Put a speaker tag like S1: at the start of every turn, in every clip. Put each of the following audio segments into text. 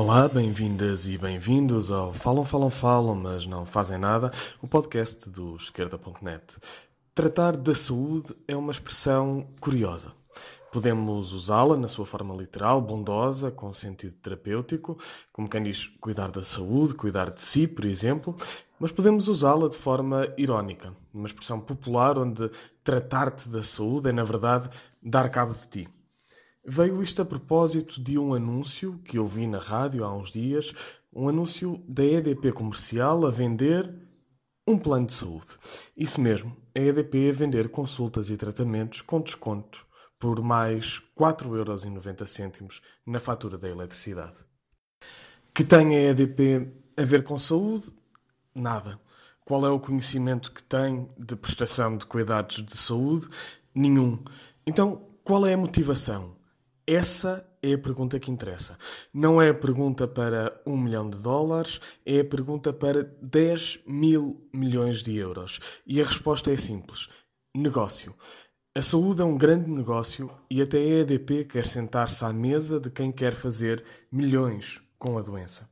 S1: Olá, bem-vindas e bem-vindos ao Falam, Falam, Falam, mas não fazem nada, o podcast do esquerda.net. Tratar da saúde é uma expressão curiosa. Podemos usá-la na sua forma literal, bondosa, com sentido terapêutico, como quem diz cuidar da saúde, cuidar de si, por exemplo, mas podemos usá-la de forma irónica, uma expressão popular onde tratar-te da saúde é, na verdade, dar cabo de ti. Veio isto a propósito de um anúncio que eu vi na rádio há uns dias, um anúncio da EDP comercial a vender um plano de saúde. Isso mesmo, a EDP a vender consultas e tratamentos com desconto por mais 4,90€ na fatura da eletricidade. Que tem a EDP a ver com saúde? Nada. Qual é o conhecimento que tem de prestação de cuidados de saúde? Nenhum. Então, qual é a motivação? Essa é a pergunta que interessa. Não é a pergunta para um milhão de dólares, é a pergunta para 10 mil milhões de euros. E a resposta é simples: negócio. A saúde é um grande negócio e até a EDP quer sentar-se à mesa de quem quer fazer milhões com a doença.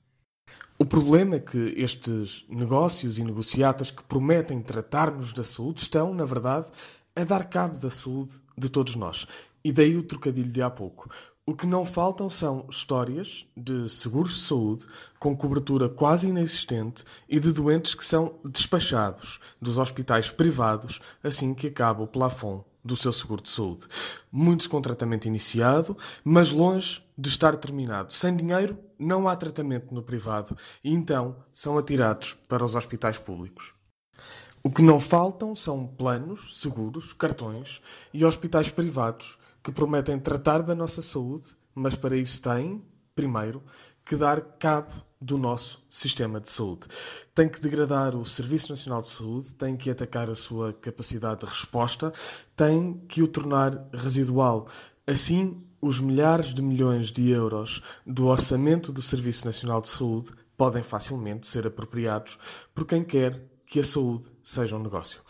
S1: O problema é que estes negócios e negociatas que prometem tratar-nos da saúde estão, na verdade, a dar cabo da saúde de todos nós. E daí o trocadilho de há pouco. O que não faltam são histórias de seguros de saúde com cobertura quase inexistente e de doentes que são despachados dos hospitais privados assim que acaba o plafond do seu seguro de saúde. Muitos com tratamento iniciado, mas longe de estar terminado. Sem dinheiro, não há tratamento no privado e então são atirados para os hospitais públicos. O que não faltam são planos, seguros, cartões e hospitais privados que prometem tratar da nossa saúde, mas para isso têm, primeiro, que dar cabo do nosso sistema de saúde. Tem que degradar o Serviço Nacional de Saúde, tem que atacar a sua capacidade de resposta, tem que o tornar residual. Assim, os milhares de milhões de euros do orçamento do Serviço Nacional de Saúde podem facilmente ser apropriados por quem quer que a saúde seja um negócio.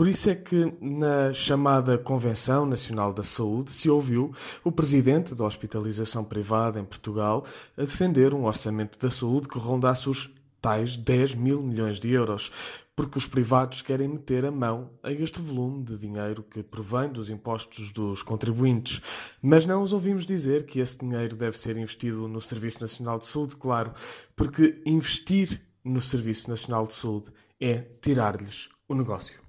S1: Por isso é que, na chamada Convenção Nacional da Saúde, se ouviu o presidente da hospitalização privada em Portugal a defender um orçamento da saúde que rondasse os tais 10 mil milhões de euros, porque os privados querem meter a mão a este volume de dinheiro que provém dos impostos dos contribuintes. Mas não os ouvimos dizer que esse dinheiro deve ser investido no Serviço Nacional de Saúde, claro, porque investir no Serviço Nacional de Saúde é tirar-lhes o negócio.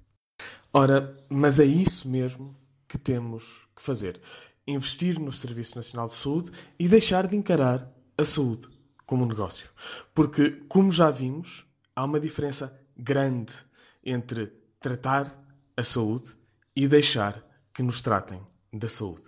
S1: Ora, mas é isso mesmo que temos que fazer: investir no Serviço Nacional de Saúde e deixar de encarar a saúde como um negócio. Porque, como já vimos, há uma diferença grande entre tratar a saúde e deixar que nos tratem da saúde.